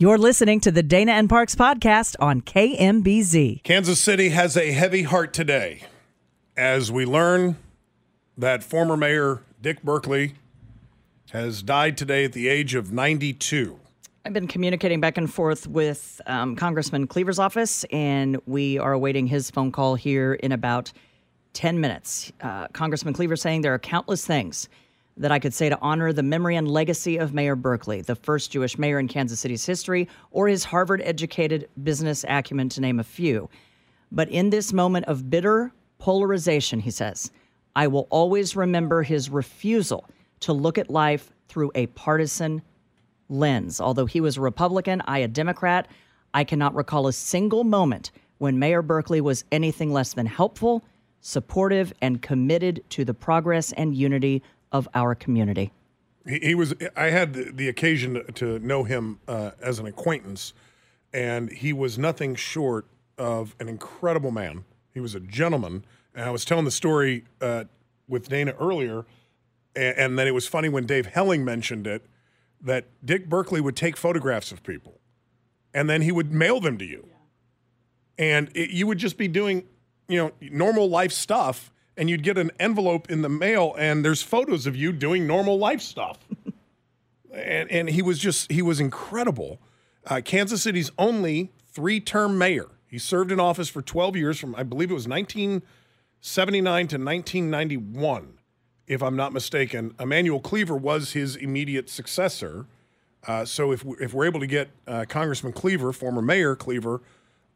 You're listening to the Dana and Parks podcast on KMBZ. Kansas City has a heavy heart today as we learn that former Mayor Dick Berkley has died today at the age of 92. I've been communicating back and forth with um, Congressman Cleaver's office, and we are awaiting his phone call here in about 10 minutes. Uh, Congressman Cleaver saying there are countless things that I could say to honor the memory and legacy of Mayor Berkley, the first Jewish mayor in Kansas City's history, or his Harvard educated business acumen, to name a few. But in this moment of bitter polarization, he says, I will always remember his refusal to look at life through a partisan lens. Although he was a Republican, I a Democrat, I cannot recall a single moment when Mayor Berkley was anything less than helpful, supportive, and committed to the progress and unity of our community. He, he was. I had the, the occasion to know him uh, as an acquaintance, and he was nothing short of an incredible man. He was a gentleman, and I was telling the story uh, with Dana earlier, and, and then it was funny when Dave Helling mentioned it that Dick Berkley would take photographs of people, and then he would mail them to you, and it, you would just be doing, you know, normal life stuff and you'd get an envelope in the mail and there's photos of you doing normal life stuff. and, and he was just, he was incredible. Uh, Kansas City's only three term mayor. He served in office for 12 years from, I believe it was 1979 to 1991, if I'm not mistaken. Emanuel Cleaver was his immediate successor. Uh, so if, we, if we're able to get uh, Congressman Cleaver, former Mayor Cleaver,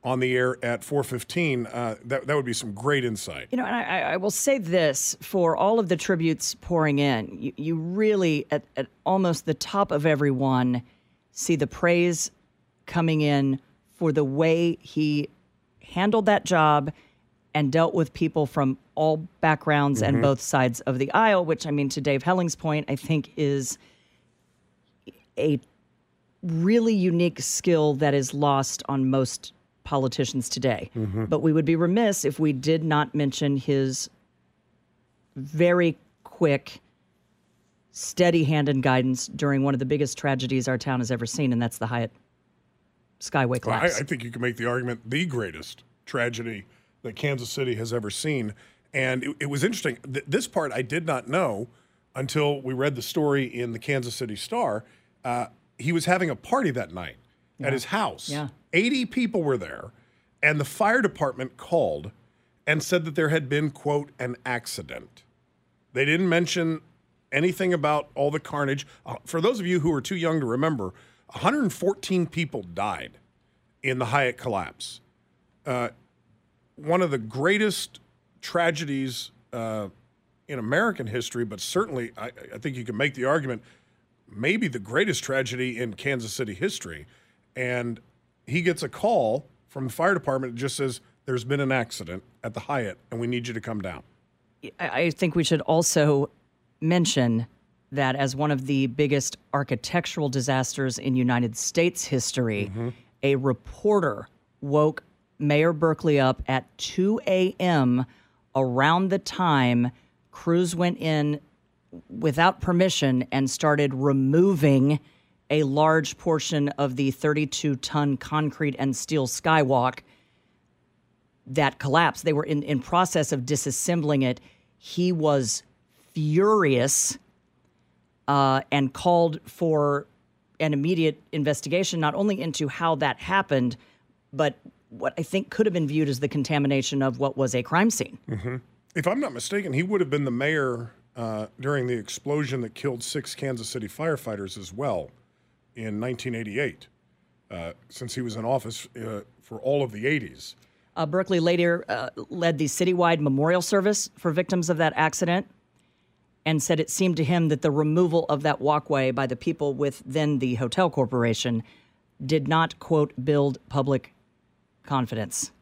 on the air at 4:15. Uh, that that would be some great insight. You know, and I, I, will say this for all of the tributes pouring in, you, you really at, at almost the top of every one see the praise coming in for the way he handled that job and dealt with people from all backgrounds mm-hmm. and both sides of the aisle. Which I mean, to Dave Helling's point, I think is a really unique skill that is lost on most politicians today. Mm-hmm. But we would be remiss if we did not mention his very quick, steady hand and guidance during one of the biggest tragedies our town has ever seen, and that's the Hyatt Skyway collapse. Well, I, I, think you can make the argument the greatest tragedy that Kansas City has ever seen. And it, it was interesting. Th- this part I did not know until we read the story in the Kansas City Star. Uh, he was having a party that night yeah. at his house. Yeah. 80 people were there, and the fire department called and said that there had been, quote, an accident. They didn't mention anything about all the carnage. Uh, for those of you who are too young to remember, 114 people died in the Hyatt collapse. Uh, one of the greatest tragedies uh, in American history, but certainly I, I think you can make the argument maybe the greatest tragedy in Kansas City history. And he gets a call from the fire department that just says there's been an accident at the Hyatt and we need you to come down. I think we should also mention that as one of the biggest architectural disasters in United States history, mm-hmm. a reporter woke Mayor Berkeley up at 2 a.m. around the time crews went in without permission and started removing a large portion of the 32 ton concrete and steel skywalk that collapsed. They were in, in process of disassembling it. He was furious uh, and called for an immediate investigation, not only into how that happened, but what I think could have been viewed as the contamination of what was a crime scene. Mm-hmm. If I'm not mistaken, he would have been the mayor uh, during the explosion that killed six Kansas City firefighters as well in 1988, uh, since he was in office uh, for all of the 80s. Uh, Berkley later uh, led the citywide memorial service for victims of that accident and said it seemed to him that the removal of that walkway by the people within the hotel corporation did not, quote, build public confidence.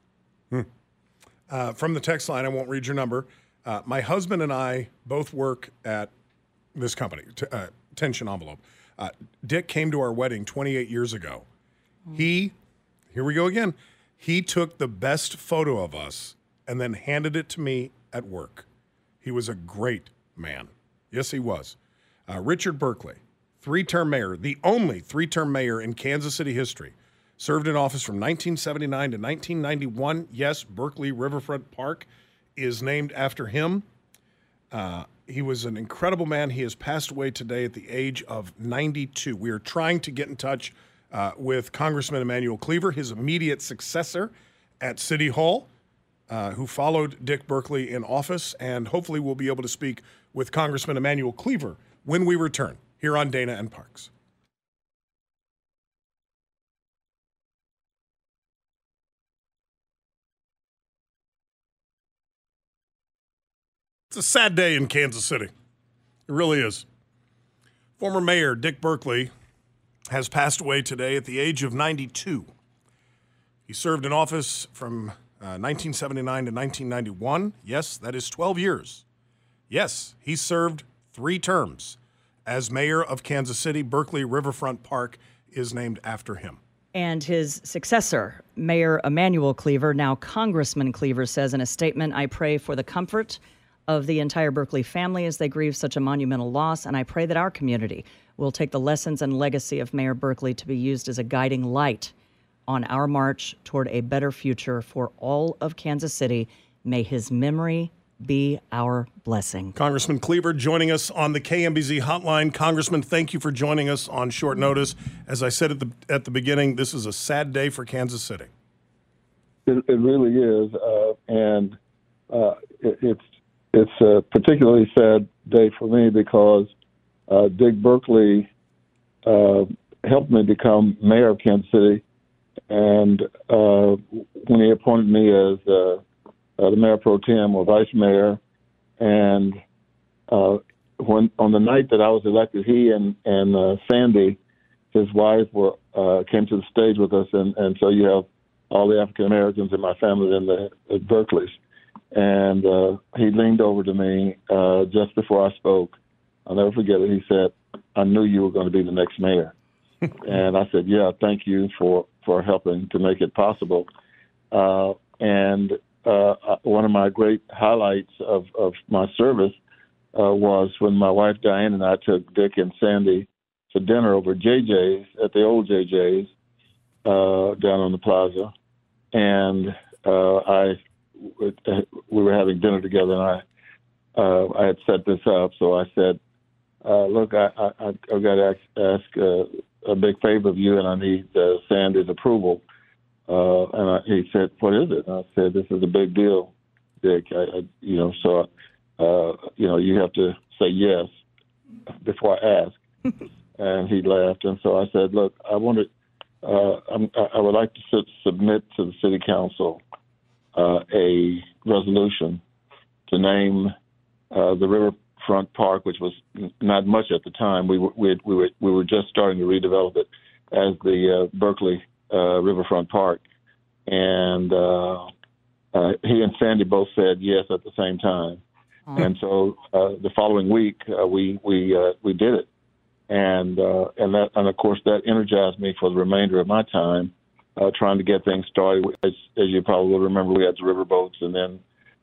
Hmm. Uh, from the text line, I won't read your number. Uh, my husband and I both work at this company, t- uh, Tension Envelope. Uh, Dick came to our wedding 28 years ago. He, here we go again, he took the best photo of us and then handed it to me at work. He was a great man. Yes, he was. Uh, Richard Berkley, three term mayor, the only three term mayor in Kansas City history. Served in office from 1979 to 1991. Yes, Berkley Riverfront Park is named after him. Uh, he was an incredible man. He has passed away today at the age of 92. We are trying to get in touch uh, with Congressman Emanuel Cleaver, his immediate successor at City Hall, uh, who followed Dick Berkley in office, and hopefully we'll be able to speak with Congressman Emanuel Cleaver when we return here on Dana and Parks. It's a sad day in Kansas City. It really is. Former Mayor Dick Berkley has passed away today at the age of 92. He served in office from uh, 1979 to 1991. Yes, that is 12 years. Yes, he served three terms. As mayor of Kansas City, Berkley Riverfront Park is named after him. And his successor, Mayor Emanuel Cleaver, now Congressman Cleaver, says in a statement I pray for the comfort of the entire Berkley family as they grieve such a monumental loss, and I pray that our community will take the lessons and legacy of Mayor Berkley to be used as a guiding light on our march toward a better future for all of Kansas City. May his memory be our blessing. Congressman Cleaver joining us on the KMBZ hotline. Congressman, thank you for joining us on short notice. As I said at the at the beginning, this is a sad day for Kansas City. It, it really is, uh, and uh, it, it's it's a particularly sad day for me because uh, Dick Berkley uh, helped me become mayor of Kansas City, and uh, when he appointed me as uh, uh, the mayor pro tem or vice mayor, and uh, when on the night that I was elected, he and and uh, Sandy, his wife, were uh, came to the stage with us, and and so you have all the African Americans in my family in the at Berkley's and uh, he leaned over to me uh, just before I spoke. I'll never forget it. He said, "I knew you were going to be the next mayor," and I said, "Yeah, thank you for for helping to make it possible." Uh, and uh, one of my great highlights of of my service uh, was when my wife Diane and I took Dick and Sandy to dinner over JJ's at the old JJ's uh, down on the plaza, and uh, I we were having dinner together, and I uh, I had set this up. So I said, uh, "Look, I, I I've got to ask, ask uh, a big favor of you, and I need uh, Sandy's approval." Uh, and I, he said, "What is it?" And I said, "This is a big deal, Dick. I, I, you know, so uh, you know, you have to say yes before I ask." and he laughed, and so I said, "Look, I wanted." Uh, I'm, I would like to su- submit to the city council uh, a resolution to name uh, the riverfront park, which was not much at the time. We were, we, we were we were just starting to redevelop it as the uh, Berkley uh, Riverfront Park, and uh, uh, he and Sandy both said yes at the same time. Mm-hmm. And so uh, the following week, uh, we we uh, we did it, and uh, and that and of course that energized me for the remainder of my time uh, trying to get things started. As, as you probably remember, we had the riverboats, and then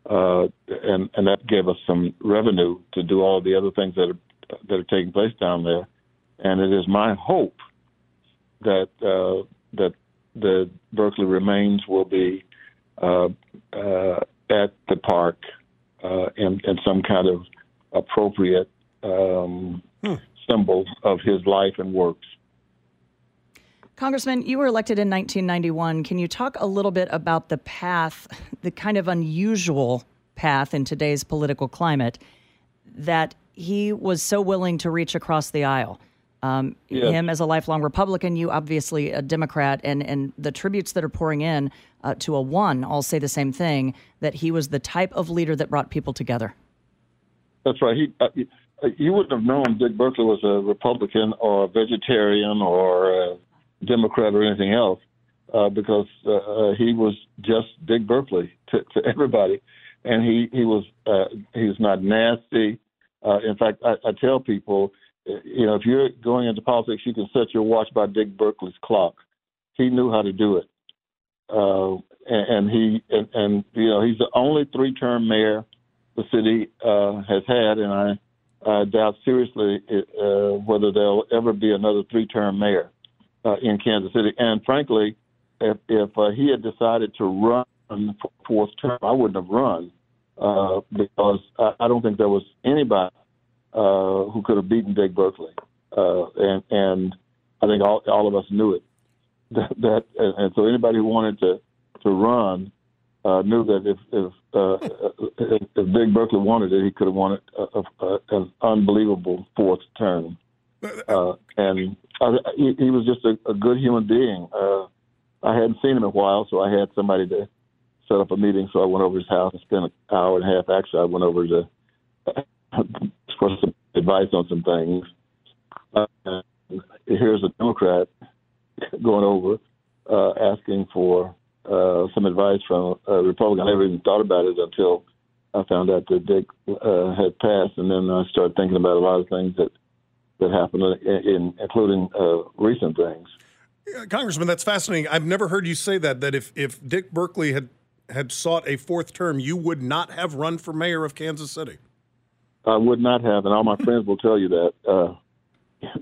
uh, and and that gave us some revenue to do all the other things that are that are taking place down there. And it is my hope that uh, that the Berkley remains will be uh, uh, at the park uh, in, in some kind of appropriate um, hmm. symbol of his life and works. Congressman, you were elected in 1991. Can you talk a little bit about the path, the kind of unusual path in today's political climate that he was so willing to reach across the aisle? Um. Him as a lifelong Republican, you obviously a Democrat, and, and the tributes that are pouring in uh, to a one all say the same thing that he was the type of leader that brought people together. That's right. He, uh, you- uh, you wouldn't have known Dick Berkley was a Republican or a vegetarian or a Democrat or anything else uh, because uh, uh, he was just Dick Berkley to, to everybody, and he he was uh, he was not nasty. Uh, in fact, I, I tell people, you know, if you're going into politics, you can set your watch by Dick Berkley's clock. He knew how to do it, uh, and, and he and, and you know he's the only three-term mayor the city uh, has had, and I, I doubt seriously uh, whether there'll ever be another three-term mayor uh, in Kansas City. And frankly, if, if uh, he had decided to run for fourth term, I wouldn't have run uh, because I, I don't think there was anybody uh, who could have beaten Dick Berkley, uh, and and I think all all of us knew it. That, that and, so anybody who wanted to to run uh, knew that if if, uh, if Dick Berkley wanted it, he could have won it a, a, an unbelievable fourth term. Uh, and I, he, he was just a, a good human being. Uh, I hadn't seen him in a while, so I had somebody to set up a meeting. So I went over his house and spent an hour and a half. Actually, I went over to for some advice on some things. Uh, here's a Democrat going over uh, asking for uh, some advice from a Republican. I never even thought about it until I found out that Dick uh, had passed, and then I started thinking about a lot of things that that happened, in, in, including uh, recent things. Uh, Congressman, that's fascinating. I've never heard you say that. That if if Dick Berkley had had sought a fourth term, you would not have run for mayor of Kansas City. I would not have, and all my friends will tell you that. Uh,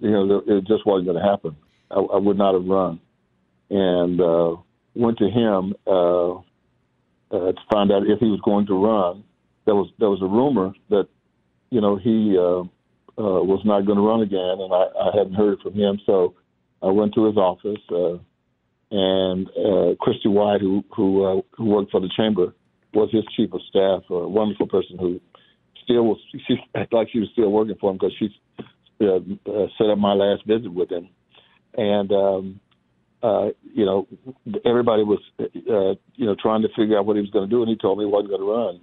you know, it just wasn't going to happen. I, I would not have run, and uh, went to him uh, uh, to find out if he was going to run. There was there was a rumor that you know he uh, was not going to run again, and I, I hadn't heard from him. So I went to his office, uh, and uh, Christy White, who who, uh, who worked for the chamber, was his chief of staff, a wonderful person who still was. She acted like she was still working for him because she uh, uh, set up my last visit with him, and um, uh, you know everybody was uh, you know trying to figure out what he was going to do, and he told me he wasn't going to run.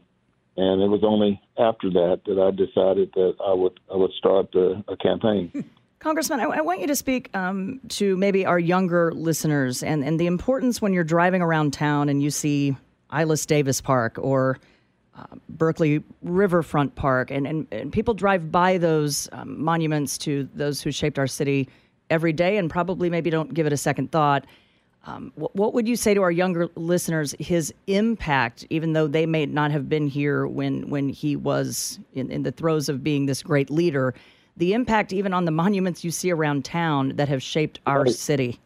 And it was only after that that I decided that I would I would start uh, a campaign. Congressman, I, I want you to speak um, to maybe our younger listeners and, and the importance when you're driving around town and you see Ilus Davis Park or uh, Berkley Riverfront Park, and, and, and people drive by those um, monuments to those who shaped our city every day and probably maybe don't give it a second thought. Um, what, what would you say to our younger listeners, his impact, even though they may not have been here when, when he was in, in the throes of being this great leader, the impact even on the monuments you see around town that have shaped our city?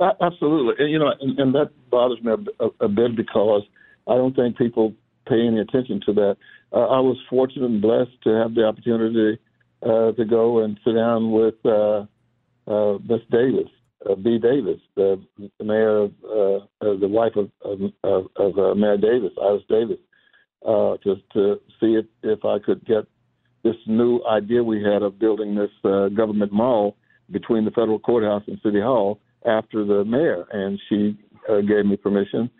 Absolutely, and, you know, and, and that bothers me a, a, bit because I don't think people pay any attention to that. Uh, I was fortunate and blessed to have the opportunity uh, to go and sit down with uh, uh, Miss Davis, B. Davis, the, mayor of uh, uh, the wife of of, of, of uh, Mayor Davis, Iris Davis, uh, to to see if if I could get this new idea we had of building this uh, government mall between the federal courthouse and city hall after the mayor, and she uh, gave me permission,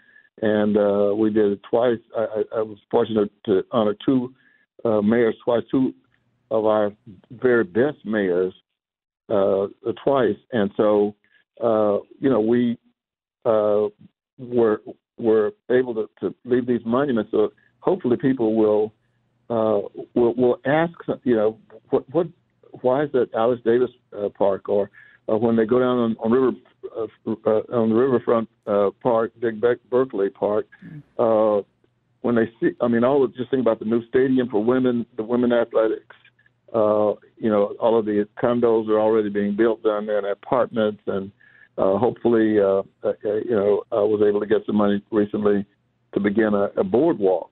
and uh, we did it twice. I, I was fortunate to honor two uh, mayors twice, two of our very best mayors uh, twice, and so uh, you know we uh, were were able to, to leave these monuments. So hopefully, people will uh, will will ask, you know, what what why is that Ilus Davis uh, Park or uh, when they go down on, on river uh, uh, on the riverfront uh, park, Dick Beck Berkley Park, uh, when they see, I mean, all of, just think about the new stadium for women, the women athletics. Uh, you know, all of the condos are already being built down there, and apartments, and uh, hopefully, uh, uh, you know, I was able to get some money recently to begin a, a boardwalk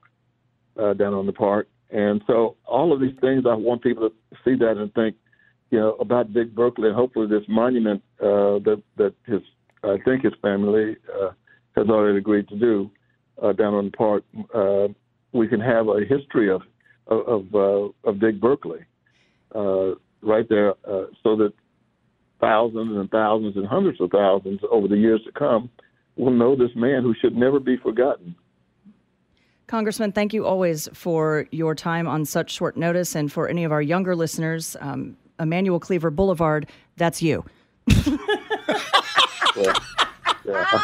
uh, down on the park. And so, all of these things, I want people to see that and think, you know, about Dick Berkley, and hopefully this monument uh, that that his I think his family uh, has already agreed to do uh, down on the park, uh, we can have a history of of of, uh, of Dick Berkley uh, right there, uh, so that thousands and thousands and hundreds of thousands over the years to come will know this man who should never be forgotten. Congressman, thank you always for your time on such short notice. And for any of our younger listeners, um, Emanuel Cleaver Boulevard, that's you. Yeah. Yeah.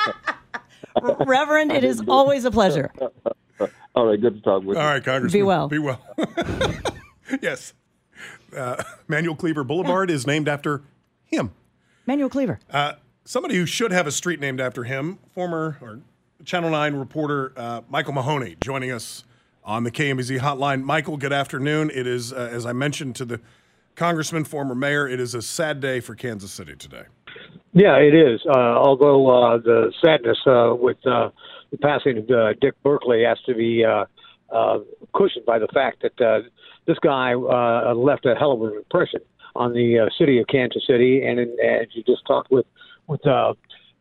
Reverend, it is always a pleasure. All right, good to talk with you. All right, Congressman. Be well. Be well. yes. Uh, Manuel Cleaver Boulevard is named after him. Manuel Cleaver. Uh, somebody who should have a street named after him, former or Channel 9 reporter uh, Michael Mahoney, joining us on the KMBZ hotline. Michael, good afternoon. It is, uh, as I mentioned to the congressman, former mayor, it is a sad day for Kansas City today. Yeah, it is. Uh, although uh, the sadness uh, with uh, the passing of uh, Dick Berkley has to be uh, uh, cushioned by the fact that uh, this guy uh, left a hell of an impression on the uh, city of Kansas City, and, as you just talked with with uh,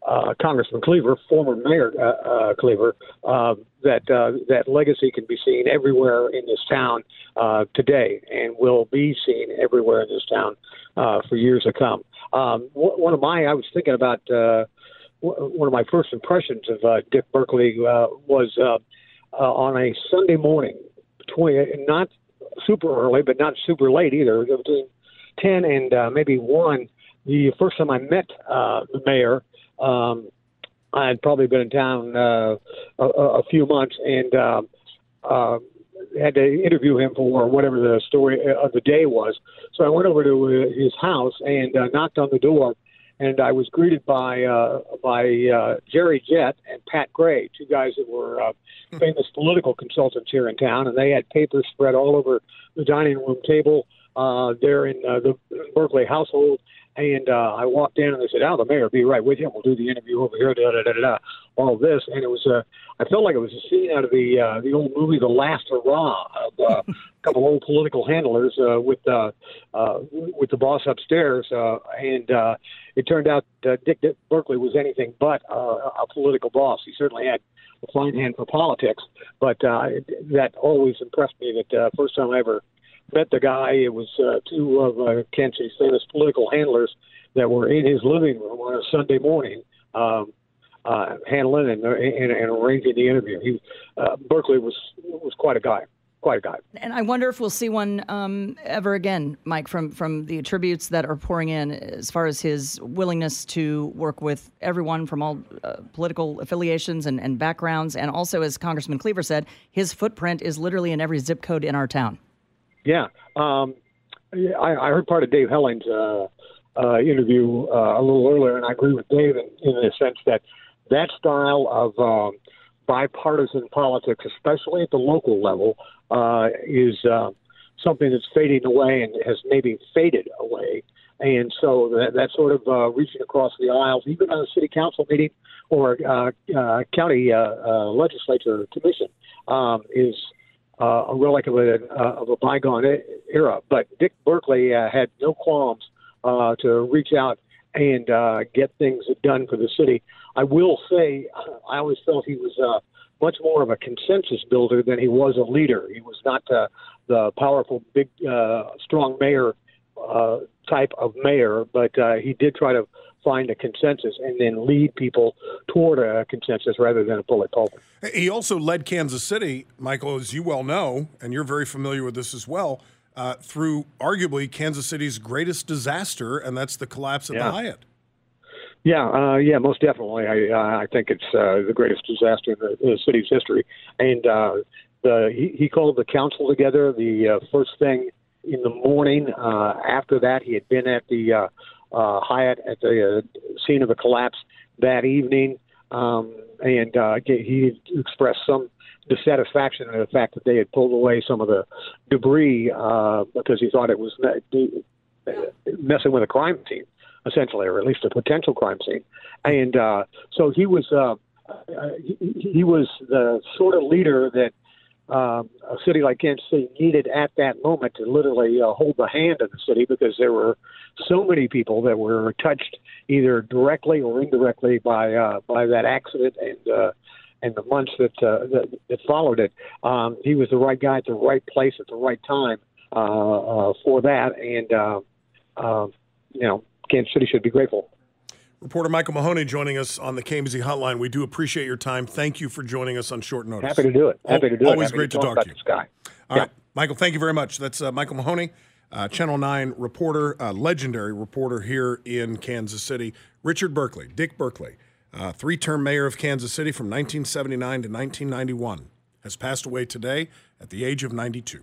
uh, Congressman Cleaver, former Mayor uh, uh, Cleaver, uh, that uh, that legacy can be seen everywhere in this town uh, today, and will be seen everywhere in this town uh, for years to come. Um, one of my, I was thinking about uh, one of my first impressions of uh, Dick Berkley uh, was uh, uh, on a Sunday morning, between not super early, but not super late either, ten and uh, maybe one. The first time I met uh, the mayor, um, I had probably been in town uh, a, a few months and um, uh, had to interview him for whatever the story of the day was. So I went over to uh, his house and uh, knocked on the door, and I was greeted by uh, by uh, Jerry Jett and Pat Gray, two guys that were uh, famous political consultants here in town, and they had papers spread all over the dining room table uh, there in uh, the Berkley household. And uh, I walked in and they said, "Oh, the mayor be right with you. We'll do the interview over here." Da da da da. da all this, and it was uh, I felt like it was a scene out of the uh, the old movie The Last Hurrah of uh, a couple old political handlers uh, with uh, uh, with the boss upstairs, uh, and uh, it turned out uh, Dick, Dick Berkley was anything but uh, a political boss. He certainly had a fine hand for politics, but uh, that always impressed me. That uh, first time I ever met the guy, it was uh, two of uh, City's famous political handlers that were in his living room on a Sunday morning. Um, uh, handling and, and, and arranging the interview. He, uh, Berkley was was quite a guy, quite a guy. And I wonder if we'll see one um, ever again, Mike, from, from the tributes that are pouring in as far as his willingness to work with everyone from all uh, political affiliations and, and backgrounds. And also, as Congressman Cleaver said, his footprint is literally in every zip code in our town. Yeah, um, I, I heard part of Dave Helling's uh, uh, interview uh, a little earlier, and I agree with Dave in, in the sense that that style of um, bipartisan politics, especially at the local level, uh, is uh, something that's fading away and has maybe faded away. And so that, that sort of uh, reaching across the aisles, even on a city council meeting or uh, uh, county uh, uh, legislature commission, um, is uh, a relic of a, uh, of a bygone era. But Dick Berkley uh, had no qualms uh, to reach out and uh, get things done for the city. I will say, I always felt he was uh, much more of a consensus builder than he was a leader. He was not uh, the powerful, big, uh, strong mayor uh, type of mayor, but uh, he did try to find a consensus and then lead people toward a consensus rather than a bullet pulpit. He also led Kansas City, Michael, as you well know, and you're very familiar with this as well, uh, through arguably Kansas City's greatest disaster, and that's the collapse of Yeah. the Hyatt. Yeah, uh, yeah, most definitely. I uh, I think it's uh, the greatest disaster in the, in the city's history. And uh, the he, he called the council together the uh, first thing in the morning. Uh, after that, he had been at the uh, uh, Hyatt at the uh, scene of the collapse that evening, um, and uh, he expressed some dissatisfaction in the fact that they had pulled away some of the debris uh, because he thought it was messing with a crime scene essentially, or at least a potential crime scene. And uh, so he was uh, uh, he was the sort of leader that um, a city like Kansas City needed at that moment to literally uh, hold the hand of the city because there were so many people that were touched either directly or indirectly by uh, by that accident and uh, and the months that, uh, that that followed it. Um, he was the right guy at the right place at the right time uh, uh, for that, and uh, uh, you know Kansas City should be grateful. Reporter Michael Mahoney joining us on the KMZ hotline. We do appreciate your time. Thank you for joining us on short notice. Happy to do it. Happy to do Always it. Happy great to, to talk, talk to you. this guy. All Yeah. right, Michael, thank you very much. That's uh, Michael Mahoney, uh, Channel 9 reporter, uh, legendary reporter here in Kansas City. Richard Berkley, Dick Berkley, uh, three term mayor of Kansas City from 1979 to 1991, has passed away today at the age of 92.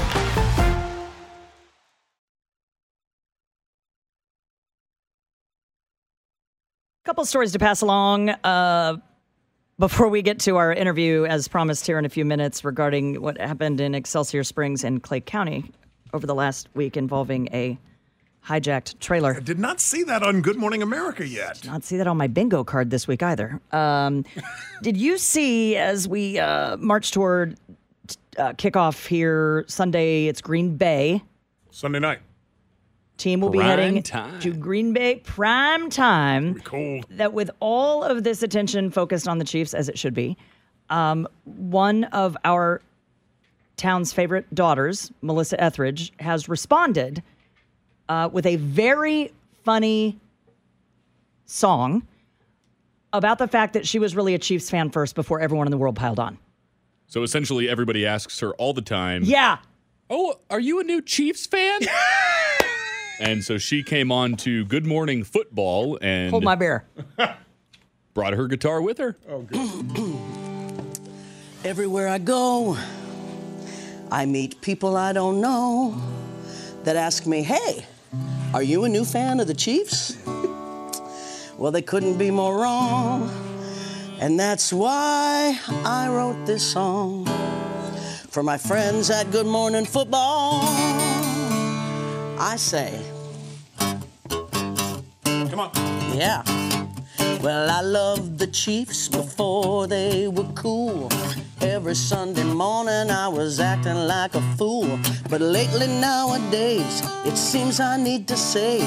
Couple stories to pass along uh, before we get to our interview, as promised here in a few minutes, regarding what happened in Excelsior Springs and Clay County over the last week involving a hijacked trailer. I did not see that on Good Morning America yet. Did not see that on my bingo card this week either. Um, did you see as we uh, march toward uh, kickoff here Sunday? It's Green Bay. Sunday night. Team will be heading time. to Green Bay prime time. Cold. that with all of this attention focused on the Chiefs, as it should be, um, one of our town's favorite daughters, Melissa Etheridge, has responded uh, with a very funny song about the fact that she was really a Chiefs fan first before everyone in the world piled on. So essentially, everybody asks her all the time, Yeah. Oh, are you a new Chiefs fan? and so she came on to Good Morning Football and Hold my beer. brought her guitar with her. Oh, Everywhere I go, I meet people I don't know that ask me, hey, are you a new fan of the Chiefs? well, they couldn't be more wrong. And that's why I wrote this song for my friends at Good Morning Football. I say, Come on. yeah. Well, I loved the Chiefs before they were cool. Every Sunday morning I was acting like a fool. But lately, nowadays, it seems I need to say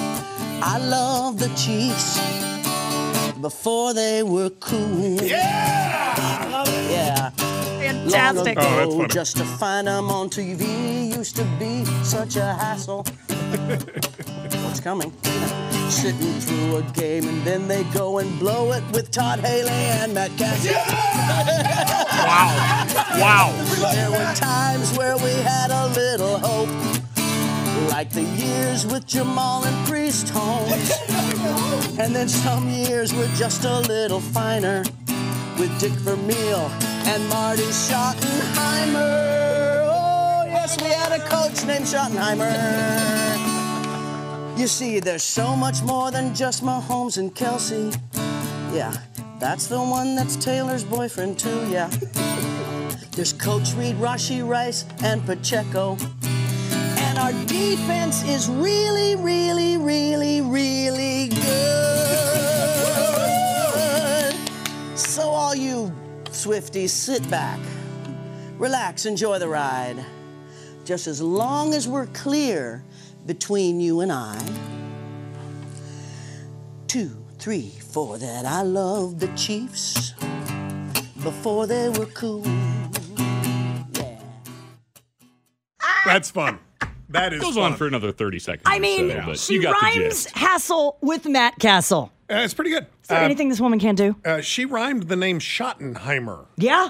I love the Chiefs before they were cool. Yeah! Love it. Yeah. Fantastic. Long Oh, that's ago, funny. just to find them on TV used to be such a hassle. What's coming? Sitting through a game and then they go and blow it with Todd Haley and Matt Cassady. Wow. Wow. There were times where we had a little hope, like the years with Jamal and Priest Holmes. And then some years were just a little finer, with Dick Vermeil and Marty Schottenheimer. Oh, yes, we had a coach named Schottenheimer. You see, there's so much more than just Mahomes and Kelce. Yeah, that's the one that's Taylor's boyfriend, too, yeah. There's Coach Reid, Rashee Rice, and Pacheco. And our defense is really, really, really, really good. So, all you Swifties, sit back, relax, enjoy the ride. Just as long as we're clear between you and I. Two, three, four, that I love the Chiefs before they were cool. Yeah. That's fun. That is Goes fun. on for another 30 seconds. I mean, so, but she you got rhymes gist. Hassel with Matt Cassel. Uh, it's pretty good. Is there Uh, anything this woman can't do? uh, she rhymed the name Schottenheimer. Yeah.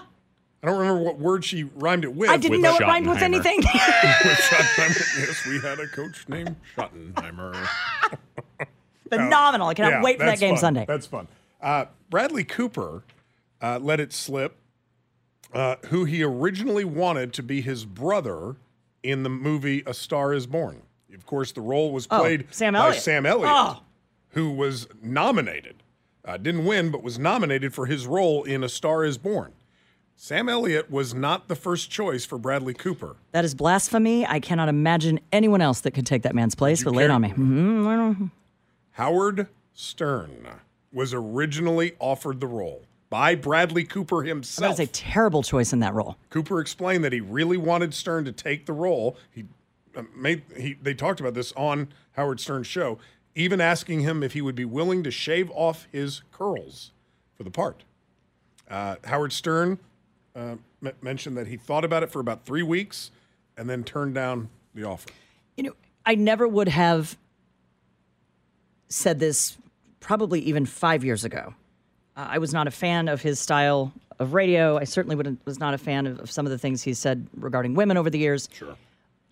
I don't remember what word she rhymed it with. I didn't with know it rhymed with anything. With Schottenheimer. yes, we had a coach named Schottenheimer. Phenomenal. I cannot Yeah, wait for that game fun. Sunday. That's fun. Uh, Bradley Cooper uh, let it slip, uh, who he originally wanted to be his brother in the movie A Star Is Born. Of course, the role was Oh, played Sam by Elliott. Sam Elliott, Oh. who was nominated. Uh, didn't win, but was nominated for his role in A Star Is Born. Sam Elliott was not the first choice for Bradley Cooper. That is blasphemy. I cannot imagine anyone else that could take that man's place, but lay it on me. Mhm. Howard Stern was originally offered the role by Bradley Cooper himself. That was a terrible choice in that role. Cooper explained that he really wanted Stern to take the role. He uh, made he they talked about this on Howard Stern's show, even asking him if he would be willing to shave off his curls for the part. Uh, Howard Stern uh, m- mentioned that he thought about it for about three weeks and then turned down the offer. You know, I never would have said this probably even five years ago. Uh, I was not a fan of his style of radio. I certainly was not a fan of, of some of the things he said regarding women over the years. Sure.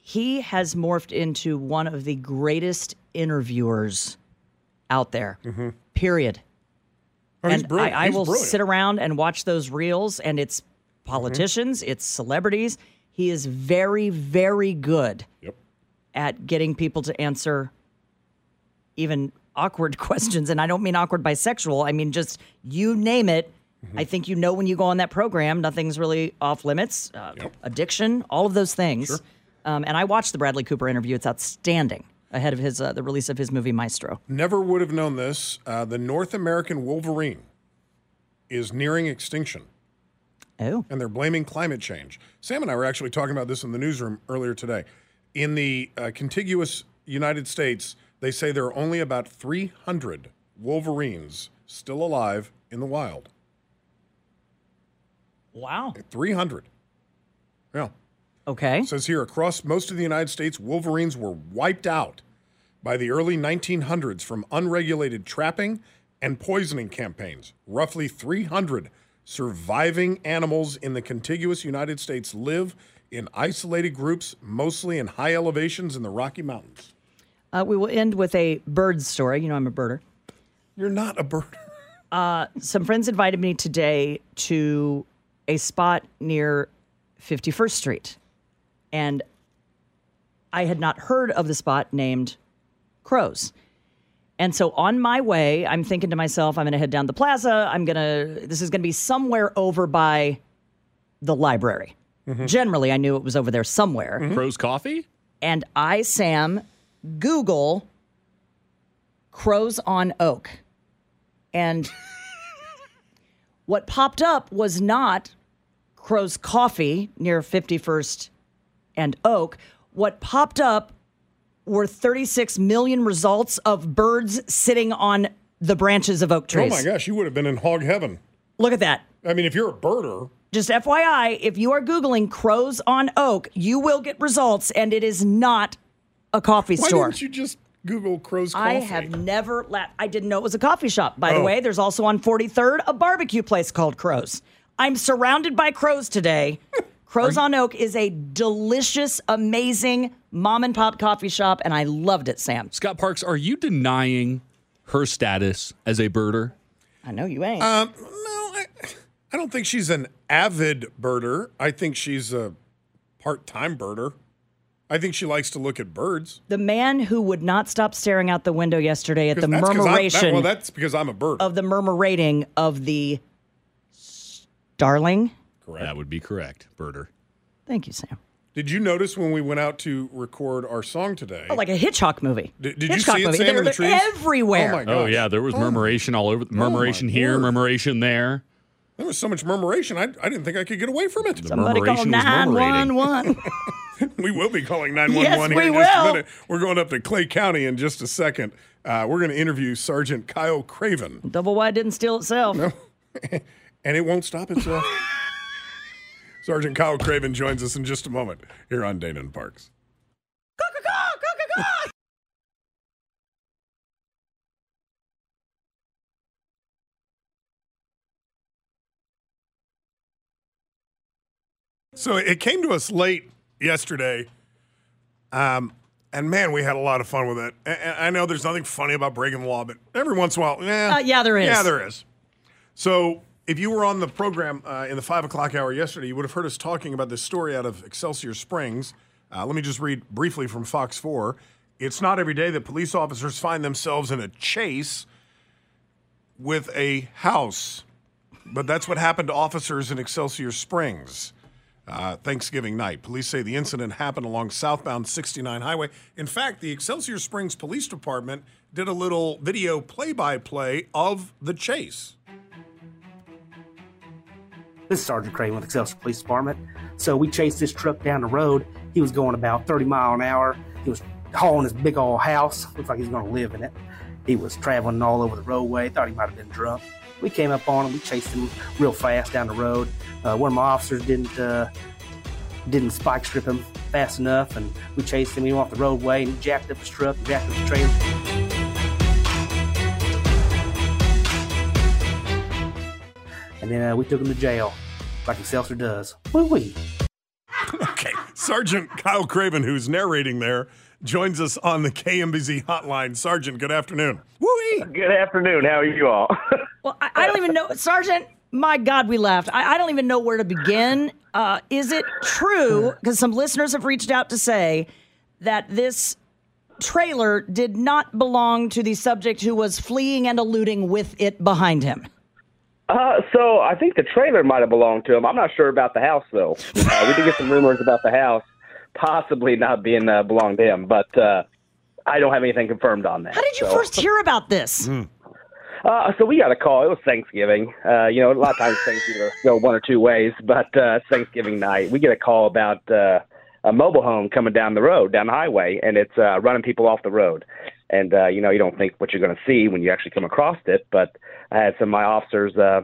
He has morphed into one of the greatest interviewers out there. Period. Oh, he's and brilliant. I, I will brilliant. sit around and watch those reels, and it's politicians, it's celebrities. He is very, very good Yep. at getting people to answer even awkward questions. And I don't mean awkward bisexual. I mean just you name it. I think you know when you go on that program, nothing's really off limits. Uh, Addiction, all of those things. Um, and I watched the Bradley Cooper interview. It's outstanding. Ahead of his uh, the release of his movie Maestro. Never would have known this. Uh, the North American wolverine is nearing extinction. Oh, and they're blaming climate change. Sam and I were actually talking about this in the newsroom earlier today. In the uh, contiguous United States, they say there are only about 300 wolverines still alive in the wild. wow. 300. Yeah. Okay. It says here across most of the United States, wolverines were wiped out by the early 1900s from unregulated trapping and poisoning campaigns. Roughly 300 surviving animals in the contiguous United States live in isolated groups, mostly in high elevations in the Rocky Mountains. Uh, we will end with a bird story. You know, I'm a birder. You're not a bird. Some friends invited me today to a spot near 51st Street. And I had not heard of the spot named Crows. And so on my way, I'm thinking to myself, I'm going to head down the plaza. I'm going to, this is going to be somewhere over by the library. Mm-hmm. Generally, I knew it was over there somewhere. Mm-hmm. Crow's Coffee? and I, Sam, Google crows on oak. And what popped up was not Crow's Coffee near 51st and Oak. What popped up were 36 million results of birds sitting on the branches of oak trees. Oh my gosh, you would have been in hog heaven. Look at that. I mean, if you're a birder, Just FYI, if you are Googling crows on oak, you will get results, and it is not a coffee why store. didn't you just Google Crow's Coffee? I have never la- I didn't know it was a coffee shop. By the Oh. way, there's also on 43rd a barbecue place called Crows. I'm surrounded by crows today. Crows on Oak is a delicious, amazing mom and pop coffee shop, and I loved it, Sam. Scott Parks, are you denying her status as a birder? I know you ain't. Um, no, I, I don't think she's an avid birder. I think she's a part-time birder. I think she likes to look at birds. the man who would not stop staring out the window yesterday at the That's 'cause I'm- that- murmuration well, that's because I'm a bird. of the murmurating of the starling. Correct. That would be correct, birder. Thank you, Sam. Did you notice when we went out to record our song today? Oh, like a Hitchcock movie. Did- did you Hitchcock see it, movie. Sam, They're, in the they're trees? everywhere. Oh my Oh, yeah, there was murmuration all over. Murmuration my here, word. murmuration there. There was so much murmuration. I, I didn't think I could get away from it. Somebody call murmuration was murmurating. 911. We will be calling 911 Yes, here we in just a will. minute. We're going up to Clay County in just a second. Uh, we're going to interview Sergeant Kyle Craven. Double Y didn't steal itself. No. and it won't stop itself. Sergeant Kyle Craven joins us in just a moment here on Dana and Parks. So it came to us late yesterday, um, and man, we had a lot of fun with it. And I know there's nothing funny about breaking the law, but every once in a while, eh, Uh, yeah, there is. Yeah, there is. So if you were on the program uh, in the five o'clock hour yesterday, you would have heard us talking about this story out of Excelsior Springs. Uh, let me just read briefly from Fox 4. It's not every day that police officers find themselves in a chase with a house, but that's what happened to officers in Excelsior Springs. Uh, Thanksgiving night. Police say the incident happened along southbound 69 highway. In fact, the Excelsior Springs Police Department did a little video play by play of the chase. This is Sergeant Craven with Excelsior Police Department. So we chased this truck down the road. He was going about 30 mile an hour. He was hauling his big old house. Looks like he's going to live in it. He was traveling all over the roadway. Thought he might have been drunk. We came up on him. We chased him real fast down the road. Uh, one of my officers didn't uh, didn't spike strip him fast enough, and we chased him. He went off the roadway and he jacked up his truck, jacked up the trailer. Then uh, we took him to jail, like Excelsior does. Woo wee. Okay. Sergeant Kyle Craven, who's narrating there, joins us on the KMBZ hotline. Sergeant, good afternoon. Woo wee. Good afternoon. How are you all? Well, I, I don't even know, Sergeant. My God, we laughed. I, I don't even know where to begin. Uh, is it true? Because some listeners have reached out to say that this trailer did not belong to the subject who was fleeing and eluding with it behind him. Uh, so I think the trailer might have belonged to him. I'm not sure about the house though. Uh, we did get some rumors about the house possibly not being uh, belong to him, but uh, I don't have anything confirmed on that. How did you so. first hear about this? Uh, so we got a call. It was Thanksgiving. Uh, you know, a lot of times things either go one or two ways, but uh, it's Thanksgiving night. We get a call about uh, a mobile home coming down the road, down the highway, and it's uh, running people off the road. And uh, you know, you don't think what you're going to see when you actually come across it. But I had some of my officers uh,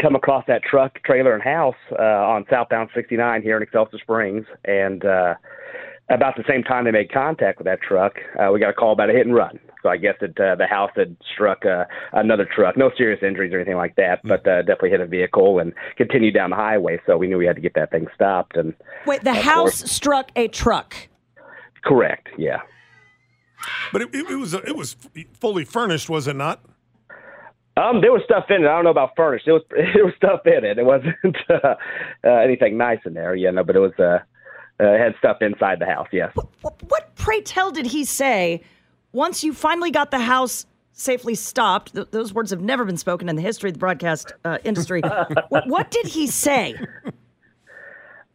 come across that truck, trailer, and house uh, on southbound 69 here in Excelsior Springs, and uh, about the same time they made contact with that truck, uh, we got a call about a hit and run. So I guess that uh, the house had struck uh, another truck. No serious injuries or anything like that, but uh, definitely hit a vehicle and continued down the highway. So we knew we had to get that thing stopped. And Wait, the house course. struck a truck. correct, yeah. But it, it, it was it was fully furnished, was it not? Um, there was stuff in it. I don't know about furnished. It was there was stuff in it. It wasn't uh, uh, anything nice in there, you know. But it was uh, uh, it had stuff inside the house. Yes. What, pray tell, did he say once you finally got the house safely stopped? Th- those words have never been spoken in the history of the broadcast uh, industry. what, what did he say?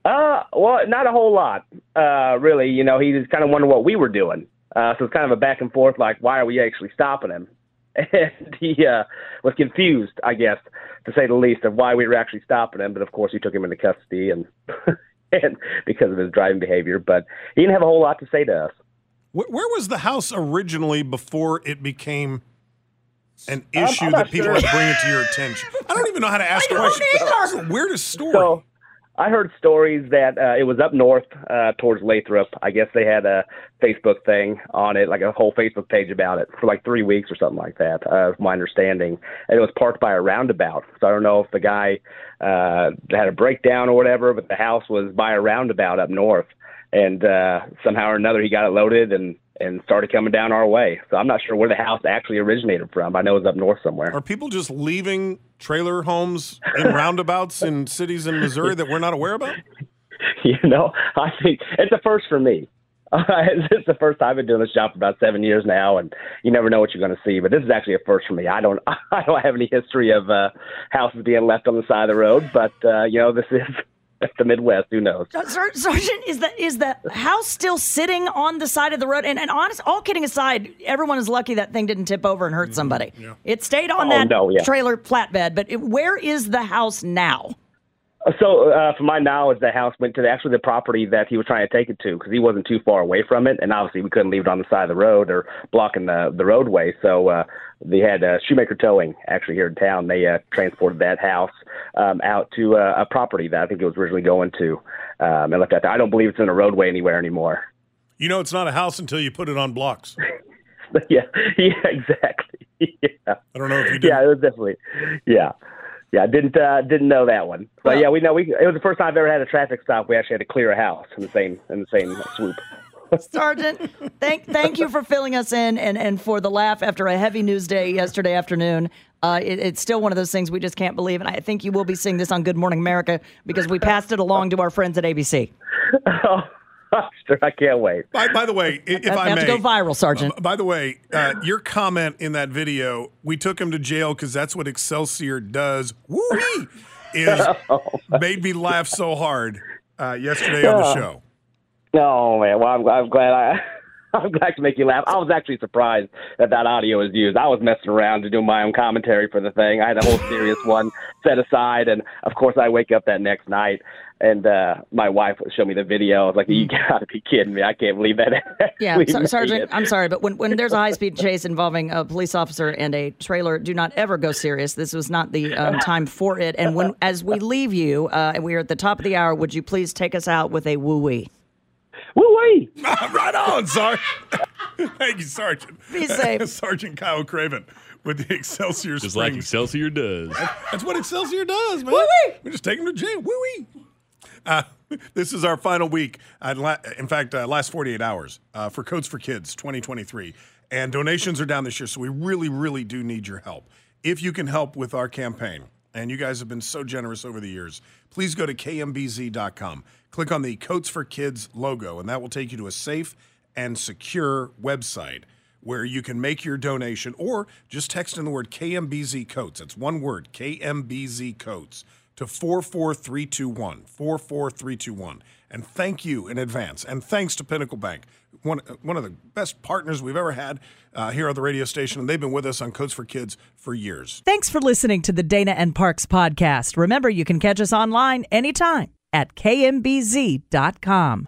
Uh, well, not a whole lot, uh, really. You know, he just kind of wondered what we were doing. Uh, so it's kind of a back and forth, like, why are we actually stopping him? And he uh, was confused, I guess, to say the least, of why we were actually stopping him. But of course, we took him into custody and, and because of his driving behavior. But he didn't have a whole lot to say to us. Where, where was the house originally before it became an issue that people sure. had to bring it to your attention? I don't even know how to ask questions. It's the weirdest story. So I heard stories that uh, it was up north uh, towards Lathrop. I guess they had a Facebook thing on it, like a whole Facebook page about it for like three weeks or something like that. Uh, my understanding, and it was parked by a roundabout. So I don't know if the guy uh, had a breakdown or whatever, but the house was by a roundabout up north, and uh, somehow or another he got it loaded and and started coming down our way. So I'm not sure where the house actually originated from. I know it was up north somewhere. Are people just leaving trailer homes in roundabouts in cities in Missouri that we're not aware about? you know, I think it's a first for me. it's the first time I've been doing this job for about seven years now, and you never know what you're going to see. But this is actually a first for me. I don't, I don't have any history of uh, houses being left on the side of the road, but uh, you know, this is the Midwest. Who knows? Uh, Sergeant, is the is the house still sitting on the side of the road? And, and honest, all kidding aside, everyone is lucky that thing didn't tip over and hurt somebody. It stayed on Oh, that no, yeah. trailer flatbed. But it, where is the house now? So, uh, from my knowledge, the house went to the, actually the property that he was trying to take it to because he wasn't too far away from it, and obviously we couldn't leave it on the side of the road or blocking the the roadway. So uh, they had uh, Shoemaker Towing actually here in town. They uh, transported that house um, out to uh, a property that I think it was originally going to, um, and left that. There. I don't believe it's in a roadway anywhere anymore. You know, it's not a house until you put it on blocks. yeah, yeah, exactly. yeah. I don't know if you did. Yeah, it was definitely. Yeah. Yeah, didn't uh, didn't know that one, but Well- yeah, we know we. It was the first time I've ever had a traffic stop. We actually had to clear a house in the same in the same swoop. Sergeant, thank thank you for filling us in and, and for the laugh after a heavy news day yesterday afternoon. Uh, it, it's still one of those things we just can't believe, and I think you will be seeing this on Good Morning America because we passed it along to our friends at ABC. Sure, I can't wait. By, by the way, if Have- I have may, to go viral, Sergeant. uh, By the way, uh, your comment in that video, we took him to jail because that's what Excelsior does. Woo is made me laugh so hard uh, yesterday on the show. Oh man, well I'm, I'm glad I. I'm glad to make you laugh. I was actually surprised that that audio was used. I was messing around to do my own commentary for the thing. I had a whole serious one set aside, and of course, I wake up that next night, and uh my wife showed me the video. I was like, "You got to be kidding me! I can't believe that." Yeah, actually Sergeant, it." I'm sorry, but when, when there's a high speed chase involving a police officer and a trailer, do not ever go serious. This was not the um, time for it. And when as we leave you, uh, and we are at the top of the hour, would you please take us out with a woo wee? Woo wee! right on, Sergeant. Thank you, Sergeant. Be safe. Sergeant Kyle Craven with the Excelsior Just like Excelsior does. That's what Excelsior does, man. Woo-wee. We just take them to jail. Woo-wee. This is our final week. Uh, in fact, uh, last 48 hours uh, for Coats for Kids 2023. And donations are down this year, so we really, really do need your help. If you can help with our campaign, and you guys have been so generous over the years, please go to kmbz.com. Click on the Coats for Kids logo, and that will take you to a safe and secure website where you can make your donation or just text in the word KMBZ Coats. That's one word, KMBZ Coats, to 44321. 44321. And thank you in advance. And thanks to Pinnacle Bank, one, one of the best partners we've ever had uh, here on the radio station. And they've been with us on Coats for Kids for years. Thanks for listening to the Dana and Parks podcast. Remember, you can catch us online anytime at kmbz.com.